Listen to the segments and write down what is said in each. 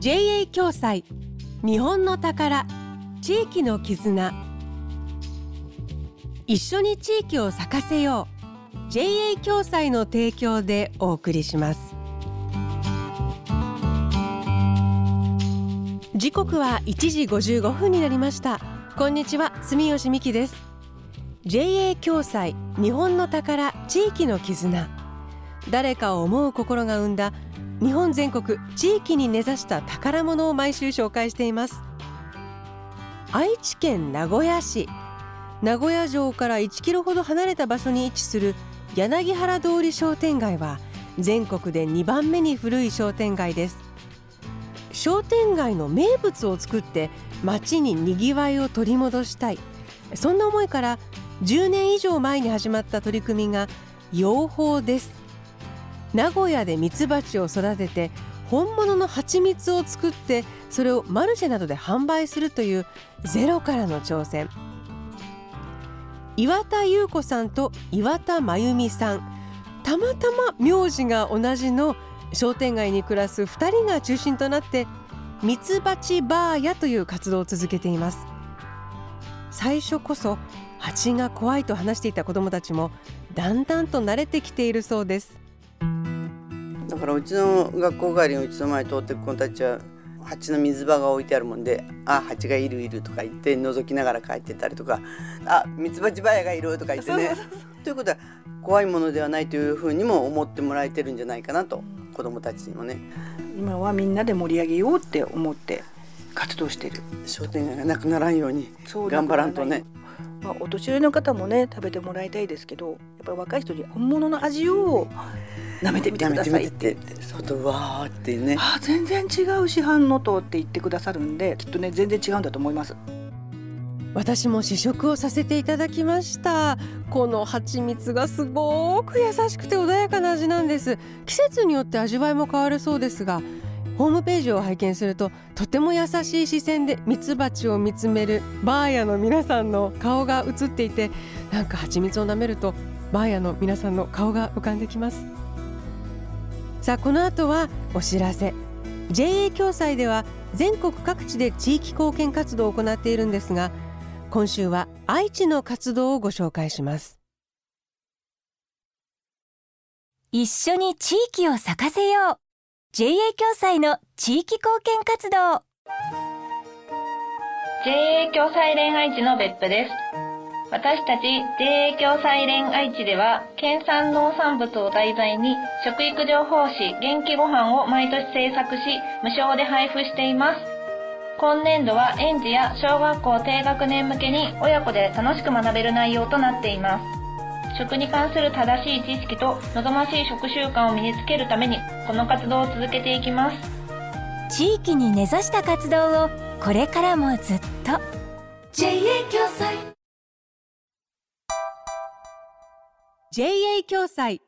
JA 共済。日本の宝。地域の絆。一緒に地域を咲かせよう。JA 共済の提供でお送りします。時刻は1時55分になりました。こんにちは住吉美希です。JA 共済。日本の宝。地域の絆。誰かを思う心が生んだ日本全国地域に根ざした宝物を毎週紹介しています。愛知県名古屋市。名古屋城から1キロほど離れた場所に位置する柳原通り商店街は全国で2番目に古い商店街です。商店街の名物を作って街ににぎわいを取り戻したい。そんな思いから10年以上前に始まった取り組みが養蜂です。名古屋でミツバチを育てて本物の蜂蜜を作ってそれをマルシェなどで販売するというゼロからの挑戦。岩田優子さんと岩田真由美さん。たまたま名字が同じの商店街に暮らす2人が中心となってミツバチバーヤという活動を続けています。最初こそ蜂が怖いと話していた子どもたちもだんだんと慣れてきているそうです。だからうちの学校帰りのうちの前通ってく子たちは蜂の水場が置いてあるもんで「あ蜂がいるいる」とか言って覗きながら帰ってたりとか「あミツバチバヤがいる」とか言ってね。ということは怖いものではないというふうにも思ってもらえてるんじゃないかなと子どもたちにもね。今はみんなで盛り上げようって思って活動してる商店街がなくならんように頑張らんとね。まあ、お年寄りの方もね食べてもらいたいですけどやっぱり若い人に本物の味を舐めてみてくださいって。言って外わーってね。あ全然違う市販のとって言ってくださるんできっとね全然違うんだと思います。私も試食をさせていただきました。この蜂蜜がすごく優しくて穏やかな味なんです。季節によって味わいも変わるそうですがホームページを拝見するととても優しい視線でミツバチを見つめるバーヤの皆さんの顔が映っていてなんか蜂蜜を舐めるとバーヤの皆さんの顔が浮かんできます。さあこの後はお知らせ。JA 共済では全国各地で地域貢献活動を行っているんですが今週は愛知の活動をご紹介します。一緒に地域を咲かせよう。JA 共済の地域貢献活動。JA 共済連愛知の別府です。私たち JA 共済連愛知では県産農産物を題材に食育情報誌元気ご飯を毎年制作し無償で配布しています。今年度は園児や小学校低学年向けに親子で楽しく学べる内容となっています。食に関する正しい知識と望ましい食習慣を身につけるためにこの活動を続けていきます。地域に根ざした活動をこれからもずっと。JA 共済。JA 共済。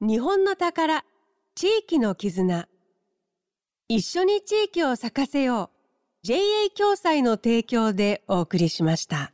日本の宝。地域の絆。一緒に地域を咲かせよう。JA 共済の提供でお送りしました。